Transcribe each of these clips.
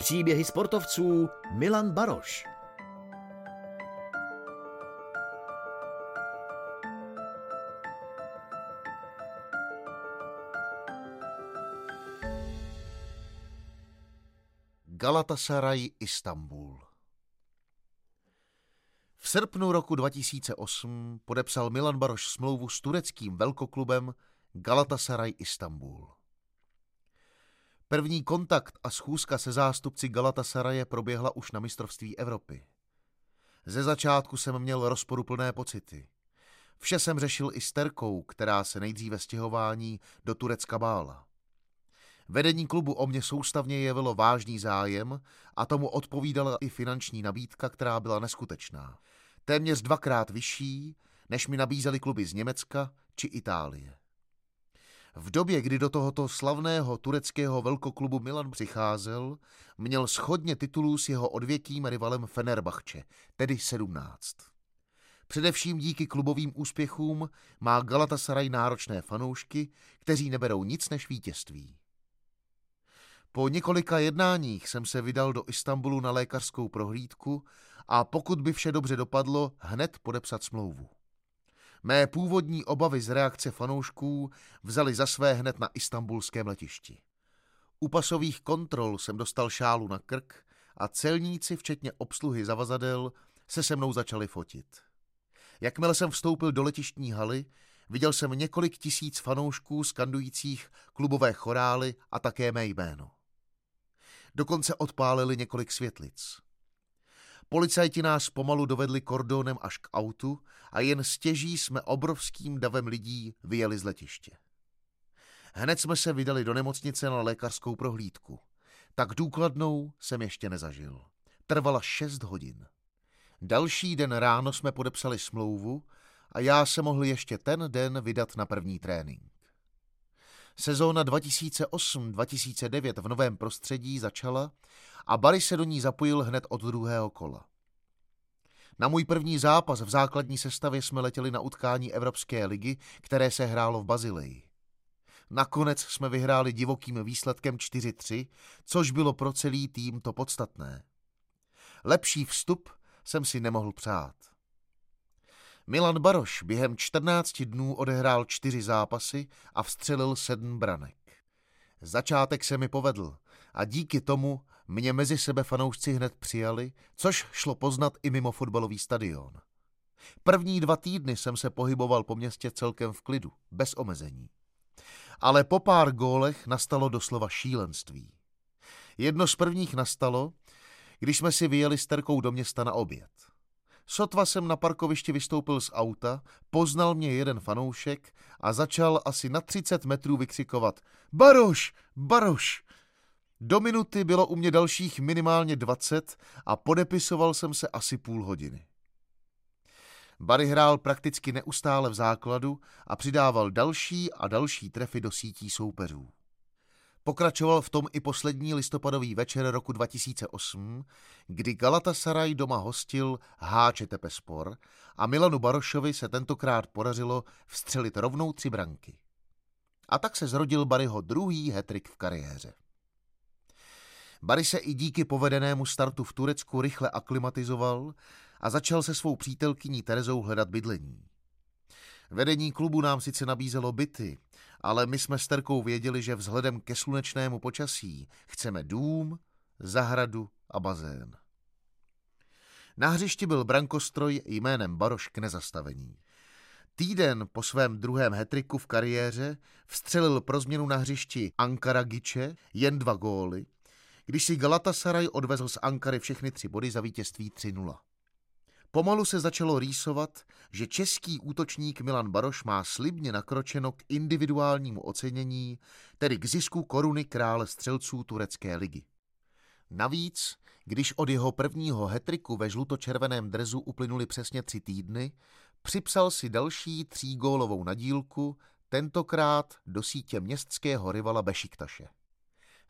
Příběhy sportovců Milan Baroš. Galatasaray Istanbul V srpnu roku 2008 podepsal Milan Baroš smlouvu s tureckým velkoklubem Galatasaray Istanbul. První kontakt a schůzka se zástupci Galatasaraje proběhla už na mistrovství Evropy. Ze začátku jsem měl rozporuplné pocity. Vše jsem řešil i s Terkou, která se nejdříve stěhování do Turecka bála. Vedení klubu o mě soustavně jevilo vážný zájem a tomu odpovídala i finanční nabídka, která byla neskutečná. Téměř dvakrát vyšší, než mi nabízely kluby z Německa či Itálie. V době, kdy do tohoto slavného tureckého velkoklubu Milan přicházel, měl schodně titulů s jeho odvěkým rivalem Fenerbahče, tedy 17. Především díky klubovým úspěchům má Galatasaray náročné fanoušky, kteří neberou nic než vítězství. Po několika jednáních jsem se vydal do Istanbulu na lékařskou prohlídku a pokud by vše dobře dopadlo, hned podepsat smlouvu. Mé původní obavy z reakce fanoušků vzali za své hned na istambulském letišti. U pasových kontrol jsem dostal šálu na krk a celníci, včetně obsluhy zavazadel, se se mnou začali fotit. Jakmile jsem vstoupil do letištní haly, viděl jsem několik tisíc fanoušků skandujících klubové chorály a také mé jméno. Dokonce odpálili několik světlic. Policajti nás pomalu dovedli kordónem až k autu a jen stěží jsme obrovským davem lidí vyjeli z letiště. Hned jsme se vydali do nemocnice na lékařskou prohlídku. Tak důkladnou jsem ještě nezažil. Trvala šest hodin. Další den ráno jsme podepsali smlouvu a já se mohl ještě ten den vydat na první trénink. Sezóna 2008-2009 v novém prostředí začala a Barry se do ní zapojil hned od druhého kola. Na můj první zápas v základní sestavě jsme letěli na utkání Evropské ligy, které se hrálo v Bazileji. Nakonec jsme vyhráli divokým výsledkem 4-3, což bylo pro celý tým to podstatné. Lepší vstup jsem si nemohl přát. Milan Baroš během 14 dnů odehrál čtyři zápasy a vstřelil sedm branek. Začátek se mi povedl a díky tomu mě mezi sebe fanoušci hned přijali, což šlo poznat i mimo fotbalový stadion. První dva týdny jsem se pohyboval po městě celkem v klidu, bez omezení. Ale po pár gólech nastalo doslova šílenství. Jedno z prvních nastalo, když jsme si vyjeli s Terkou do města na oběd. Sotva jsem na parkovišti vystoupil z auta, poznal mě jeden fanoušek a začal asi na 30 metrů vykřikovat Baroš, Baroš! Do minuty bylo u mě dalších minimálně 20 a podepisoval jsem se asi půl hodiny. Barry hrál prakticky neustále v základu a přidával další a další trefy do sítí soupeřů. Pokračoval v tom i poslední listopadový večer roku 2008, kdy Galatasaray doma hostil Háče Tepespor a Milanu Barošovi se tentokrát podařilo vstřelit rovnou tři branky. A tak se zrodil Barryho druhý hetrik v kariéře. Barry se i díky povedenému startu v Turecku rychle aklimatizoval a začal se svou přítelkyní Terezou hledat bydlení. Vedení klubu nám sice nabízelo byty, ale my jsme s Terkou věděli, že vzhledem ke slunečnému počasí chceme dům, zahradu a bazén. Na hřišti byl brankostroj jménem Baroš k nezastavení. Týden po svém druhém hetriku v kariéře vstřelil pro změnu na hřišti Ankara Giče jen dva góly, když si Galatasaray odvezl z Ankary všechny tři body za vítězství 3-0. Pomalu se začalo rýsovat, že český útočník Milan Baroš má slibně nakročeno k individuálnímu ocenění, tedy k zisku koruny krále střelců turecké ligy. Navíc, když od jeho prvního hetriku ve žlutočerveném drezu uplynuli přesně tři týdny, připsal si další třígólovou nadílku, tentokrát do sítě městského rivala Bešiktaše.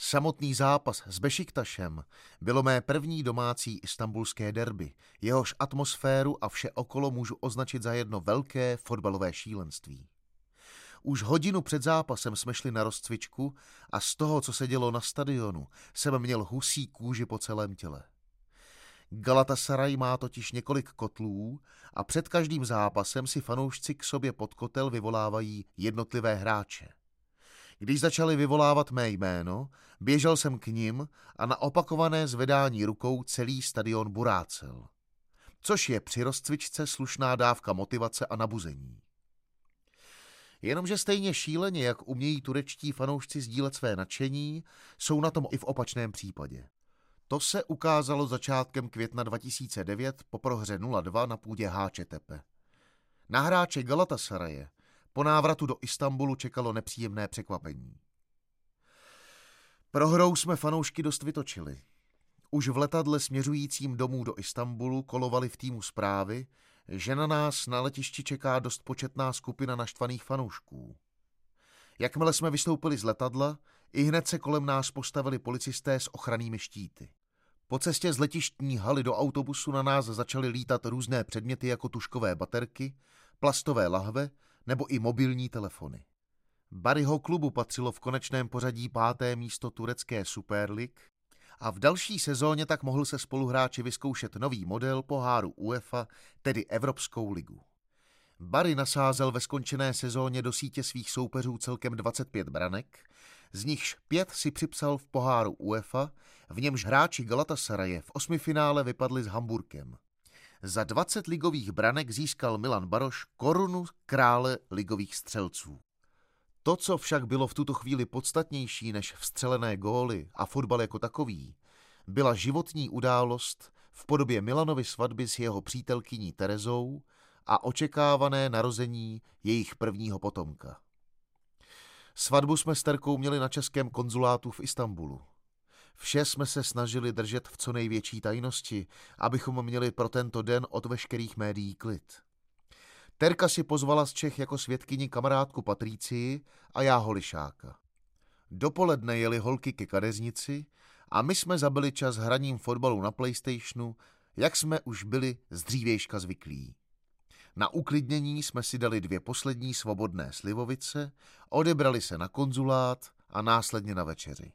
Samotný zápas s Bešiktašem bylo mé první domácí istambulské derby, jehož atmosféru a vše okolo můžu označit za jedno velké fotbalové šílenství. Už hodinu před zápasem jsme šli na rozcvičku a z toho, co se dělo na stadionu, jsem měl husí kůži po celém těle. Galatasaray má totiž několik kotlů a před každým zápasem si fanoušci k sobě pod kotel vyvolávají jednotlivé hráče. Když začali vyvolávat mé jméno, běžel jsem k nim a na opakované zvedání rukou celý stadion burácel. Což je při rozcvičce slušná dávka motivace a nabuzení. Jenomže stejně šíleně, jak umějí turečtí fanoušci sdílet své nadšení, jsou na tom i v opačném případě. To se ukázalo začátkem května 2009 po prohře 0-2 na půdě Háčetepe. Na hráče Galatasaraje po návratu do Istanbulu čekalo nepříjemné překvapení. Prohrou jsme fanoušky dost vytočili. Už v letadle směřujícím domů do Istanbulu kolovali v týmu zprávy, že na nás na letišti čeká dost početná skupina naštvaných fanoušků. Jakmile jsme vystoupili z letadla, i hned se kolem nás postavili policisté s ochrannými štíty. Po cestě z letištní haly do autobusu na nás začaly lítat různé předměty jako tuškové baterky, plastové lahve nebo i mobilní telefony. Barryho klubu patřilo v konečném pořadí páté místo turecké Super League a v další sezóně tak mohl se spoluhráči vyzkoušet nový model poháru UEFA, tedy Evropskou ligu. Barry nasázel ve skončené sezóně do sítě svých soupeřů celkem 25 branek, z nichž pět si připsal v poháru UEFA, v němž hráči Galatasaraje v osmifinále vypadli s Hamburkem. Za 20 ligových branek získal Milan Baroš korunu krále ligových střelců. To, co však bylo v tuto chvíli podstatnější než vstřelené góly a fotbal jako takový, byla životní událost v podobě Milanovy svatby s jeho přítelkyní Terezou a očekávané narození jejich prvního potomka. Svatbu jsme s Terkou měli na českém konzulátu v Istanbulu. Vše jsme se snažili držet v co největší tajnosti, abychom měli pro tento den od veškerých médií klid. Terka si pozvala z Čech jako svědkyni kamarádku Patrícii a já holišáka. Dopoledne jeli holky ke kadeznici a my jsme zabili čas hraním fotbalu na Playstationu, jak jsme už byli z dřívějška zvyklí. Na uklidnění jsme si dali dvě poslední svobodné slivovice, odebrali se na konzulát a následně na večeři.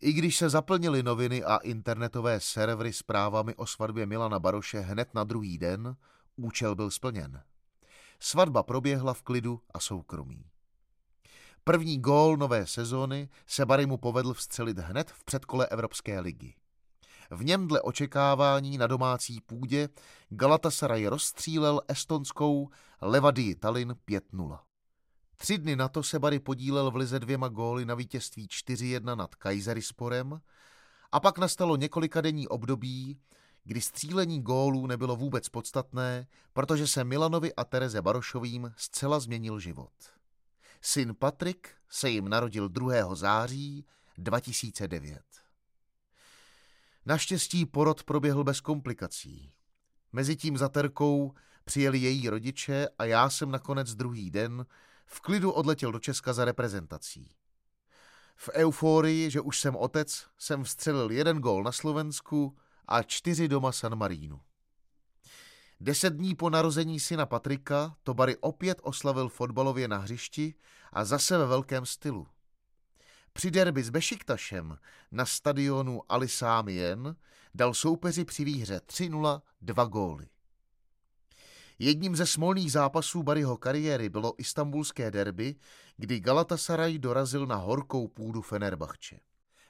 I když se zaplnily noviny a internetové servery zprávami o svatbě Milana Baroše hned na druhý den, účel byl splněn. Svatba proběhla v klidu a soukromí. První gól nové sezóny se Barimu povedl vstřelit hned v předkole Evropské ligy. V něm dle očekávání na domácí půdě Galatasaray rozstřílel estonskou Levadii Tallinn 5-0. Tři dny na to se Bary podílel v lize dvěma góly na vítězství 4-1 nad Kajzerisporem a pak nastalo několika denní období, kdy střílení gólů nebylo vůbec podstatné, protože se Milanovi a Tereze Barošovým zcela změnil život. Syn Patrik se jim narodil 2. září 2009. Naštěstí porod proběhl bez komplikací. Mezitím za Terkou přijeli její rodiče a já jsem nakonec druhý den v klidu odletěl do Česka za reprezentací. V euforii, že už jsem otec, jsem vstřelil jeden gól na Slovensku a čtyři doma San Marínu. Deset dní po narození syna Patrika to Bary opět oslavil fotbalově na hřišti a zase ve velkém stylu. Při derby s Bešiktašem na stadionu Ali Sámien dal soupeři při výhře 3-0 dva góly. Jedním ze smolných zápasů Baryho kariéry bylo istambulské derby, kdy Galatasaray dorazil na horkou půdu Fenerbahče.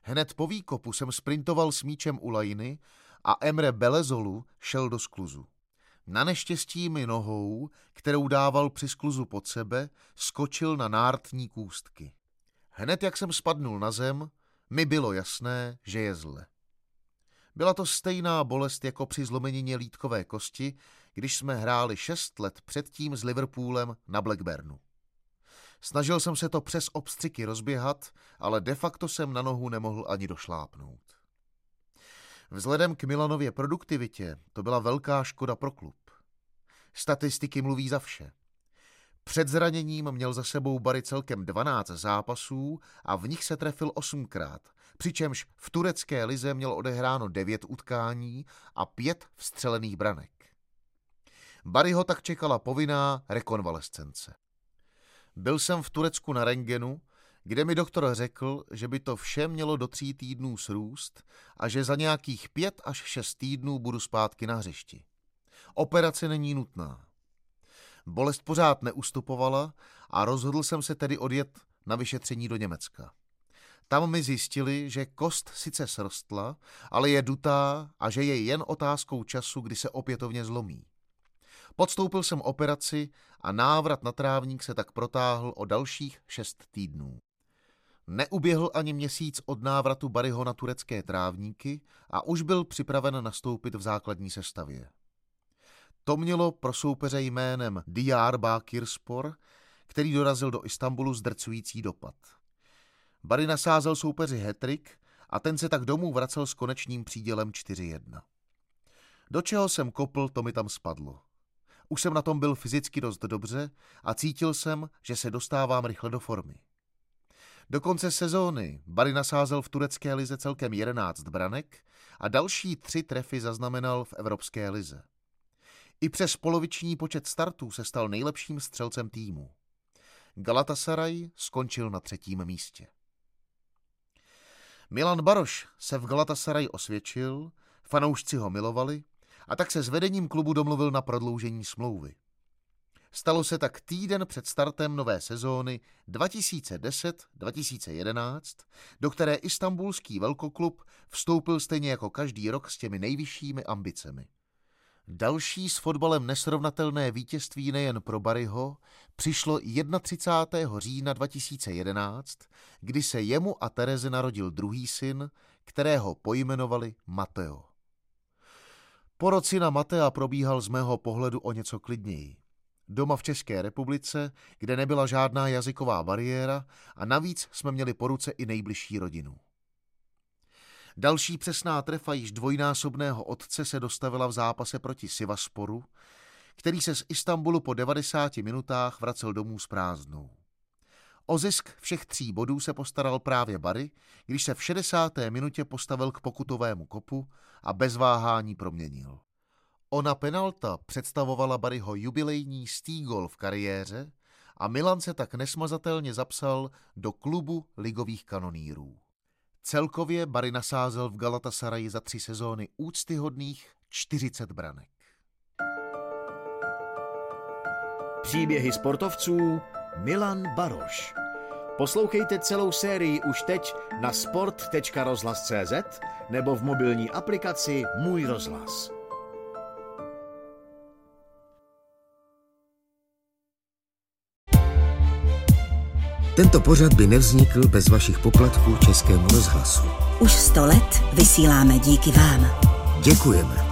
Hned po výkopu jsem sprintoval s míčem u lajiny a Emre Belezolu šel do skluzu. Na neštěstí mi nohou, kterou dával při skluzu pod sebe, skočil na nártní kůstky. Hned jak jsem spadnul na zem, mi bylo jasné, že je zle. Byla to stejná bolest jako při zlomenině lítkové kosti, když jsme hráli šest let předtím s Liverpoolem na Blackburnu. Snažil jsem se to přes obstřiky rozběhat, ale de facto jsem na nohu nemohl ani došlápnout. Vzhledem k Milanově produktivitě to byla velká škoda pro klub. Statistiky mluví za vše. Před zraněním měl za sebou Bary celkem 12 zápasů a v nich se trefil osmkrát, přičemž v turecké lize měl odehráno 9 utkání a 5 vstřelených branek. Bary ho tak čekala povinná rekonvalescence. Byl jsem v Turecku na rengenu, kde mi doktor řekl, že by to vše mělo do tří týdnů srůst a že za nějakých pět až šest týdnů budu zpátky na hřišti. Operace není nutná. Bolest pořád neustupovala a rozhodl jsem se tedy odjet na vyšetření do Německa. Tam mi zjistili, že kost sice srostla, ale je dutá a že je jen otázkou času, kdy se opětovně zlomí. Podstoupil jsem operaci a návrat na trávník se tak protáhl o dalších šest týdnů. Neuběhl ani měsíc od návratu Baryho na turecké trávníky a už byl připraven nastoupit v základní sestavě. To mělo pro soupeře jménem Diyar Bakirspor, který dorazil do Istanbulu zdrcující dopad. Bary nasázel soupeři hetrik a ten se tak domů vracel s konečným přídělem 4-1. Do čeho jsem kopl, to mi tam spadlo. Už jsem na tom byl fyzicky dost dobře a cítil jsem, že se dostávám rychle do formy. Do konce sezóny Bary nasázel v turecké lize celkem 11 branek a další tři trefy zaznamenal v Evropské lize. I přes poloviční počet startů se stal nejlepším střelcem týmu. Galatasaray skončil na třetím místě. Milan Baroš se v Galatasaray osvědčil, fanoušci ho milovali a tak se s vedením klubu domluvil na prodloužení smlouvy. Stalo se tak týden před startem nové sezóny 2010-2011, do které istambulský velkoklub vstoupil stejně jako každý rok s těmi nejvyššími ambicemi. Další s fotbalem nesrovnatelné vítězství nejen pro Baryho přišlo 31. října 2011, kdy se jemu a Tereze narodil druhý syn, kterého pojmenovali Mateo. Porod syna Matea probíhal z mého pohledu o něco klidněji. Doma v České republice, kde nebyla žádná jazyková bariéra a navíc jsme měli po ruce i nejbližší rodinu. Další přesná trefa již dvojnásobného otce se dostavila v zápase proti Sivasporu, který se z Istanbulu po 90 minutách vracel domů s prázdnou. O zisk všech tří bodů se postaral právě Bary, když se v 60. minutě postavil k pokutovému kopu a bez váhání proměnil. Ona penalta představovala Baryho jubilejní stý gol v kariéře a Milan se tak nesmazatelně zapsal do klubu ligových kanonýrů. Celkově Bary nasázel v Galatasaraji za tři sezóny úctyhodných 40 branek. Příběhy sportovců Milan Baroš. Poslouchejte celou sérii už teď na sport.rozhlas.cz nebo v mobilní aplikaci Můj rozhlas. Tento pořad by nevznikl bez vašich poplatků Českému rozhlasu. Už sto let vysíláme díky vám. Děkujeme.